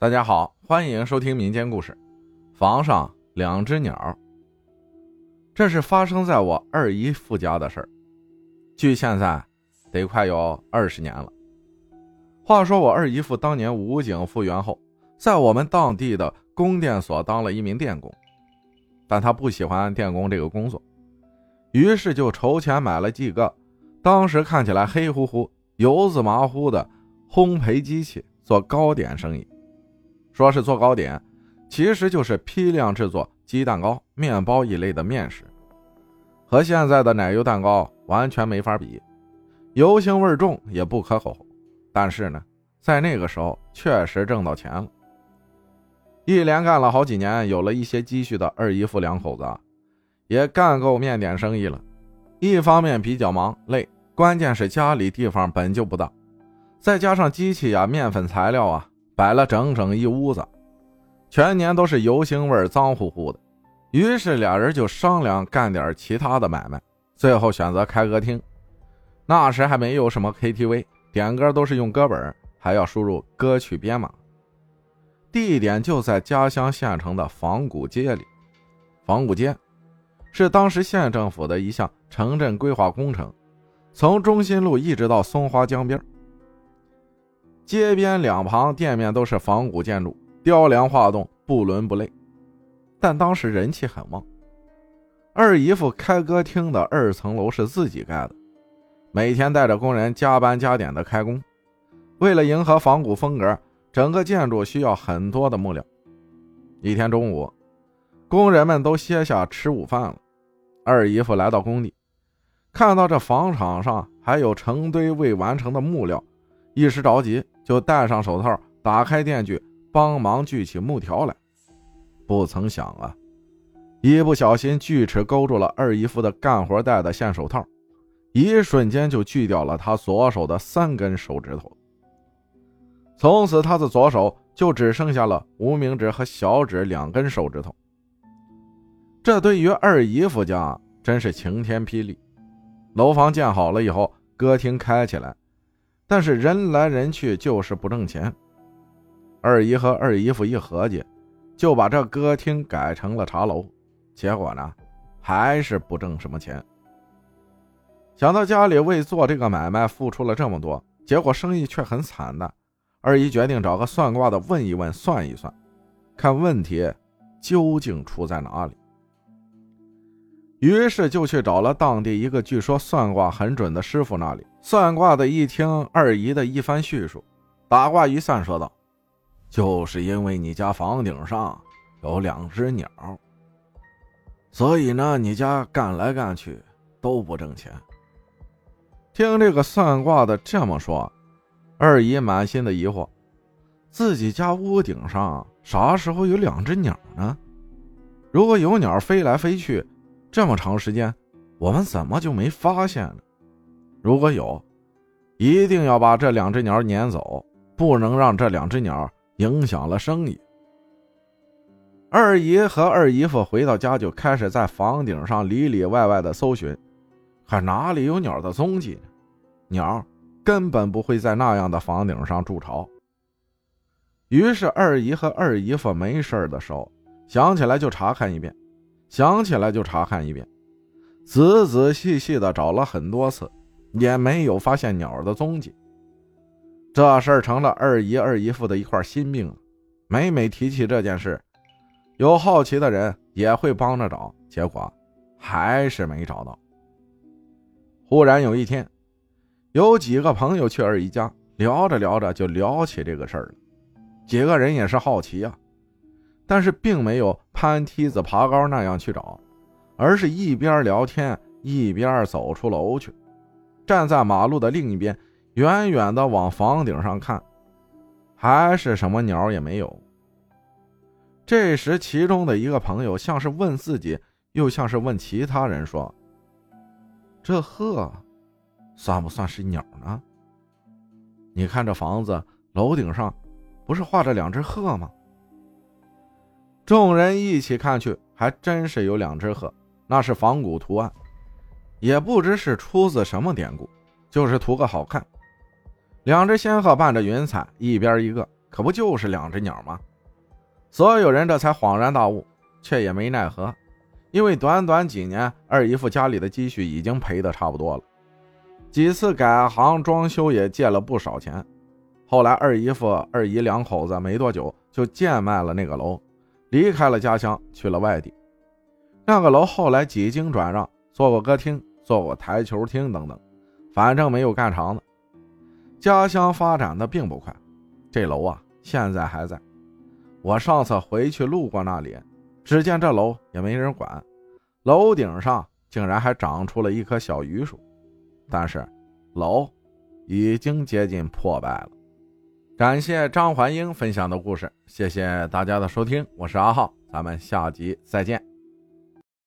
大家好，欢迎收听民间故事。房上两只鸟，这是发生在我二姨夫家的事儿。距现在得快有二十年了。话说我二姨夫当年武警复员后，在我们当地的供电所当了一名电工，但他不喜欢电工这个工作，于是就筹钱买了几个当时看起来黑乎乎、油渍麻糊的烘焙机器，做糕点生意。说是做糕点，其实就是批量制作鸡蛋糕、面包一类的面食，和现在的奶油蛋糕完全没法比，油腥味重也不可口。但是呢，在那个时候确实挣到钱了。一连干了好几年，有了一些积蓄的二姨夫两口子，也干够面点生意了。一方面比较忙累，关键是家里地方本就不大，再加上机器呀、面粉材料啊。摆了整整一屋子，全年都是油腥味脏乎乎的。于是俩人就商量干点其他的买卖，最后选择开歌厅。那时还没有什么 KTV，点歌都是用歌本，还要输入歌曲编码。地点就在家乡县城的仿古街里。仿古街是当时县政府的一项城镇规划工程，从中心路一直到松花江边。街边两旁店面都是仿古建筑，雕梁画栋，不伦不类。但当时人气很旺。二姨夫开歌厅的二层楼是自己盖的，每天带着工人加班加点的开工。为了迎合仿古风格，整个建筑需要很多的木料。一天中午，工人们都歇下吃午饭了。二姨夫来到工地，看到这房场上还有成堆未完成的木料，一时着急。就戴上手套，打开电锯，帮忙锯起木条来。不曾想啊，一不小心锯齿勾住了二姨夫的干活戴的线手套，一瞬间就锯掉了他左手的三根手指头。从此，他的左手就只剩下了无名指和小指两根手指头。这对于二姨夫家真是晴天霹雳。楼房建好了以后，歌厅开起来。但是人来人去就是不挣钱，二姨和二姨夫一合计，就把这歌厅改成了茶楼。结果呢，还是不挣什么钱。想到家里为做这个买卖付出了这么多，结果生意却很惨的，二姨决定找个算卦的问一问、算一算，看问题究竟出在哪里。于是就去找了当地一个据说算卦很准的师傅那里。算卦的一听二姨的一番叙述，打卦一算，说道：“就是因为你家房顶上有两只鸟，所以呢，你家干来干去都不挣钱。”听这个算卦的这么说，二姨满心的疑惑：自己家屋顶上啥时候有两只鸟呢？如果有鸟飞来飞去，这么长时间，我们怎么就没发现呢？如果有，一定要把这两只鸟撵走，不能让这两只鸟影响了生意。二姨和二姨夫回到家，就开始在房顶上里里外外的搜寻，可哪里有鸟的踪迹？鸟根本不会在那样的房顶上筑巢。于是二姨和二姨夫没事的时候，想起来就查看一遍，想起来就查看一遍，仔仔细细的找了很多次。也没有发现鸟儿的踪迹，这事儿成了二姨二姨夫的一块心病了。每每提起这件事，有好奇的人也会帮着找，结果还是没找到。忽然有一天，有几个朋友去二姨家聊着聊着就聊起这个事儿了。几个人也是好奇啊，但是并没有攀梯子爬高那样去找，而是一边聊天一边走出楼去。站在马路的另一边，远远的往房顶上看，还是什么鸟也没有。这时，其中的一个朋友像是问自己，又像是问其他人说：“这鹤，算不算是鸟呢？你看这房子楼顶上，不是画着两只鹤吗？”众人一起看去，还真是有两只鹤，那是仿古图案。也不知是出自什么典故，就是图个好看。两只仙鹤伴着云彩，一边一个，可不就是两只鸟吗？所有人这才恍然大悟，却也没奈何，因为短短几年，二姨夫家里的积蓄已经赔得差不多了，几次改行装修也借了不少钱。后来二姨夫、二姨两口子没多久就贱卖了那个楼，离开了家乡，去了外地。那个楼后来几经转让，做过歌厅，做过台球厅等等，反正没有干长的。家乡发展的并不快，这楼啊现在还在。我上次回去路过那里，只见这楼也没人管，楼顶上竟然还长出了一棵小榆树，但是楼已经接近破败了。感谢张环英分享的故事，谢谢大家的收听，我是阿浩，咱们下集再见。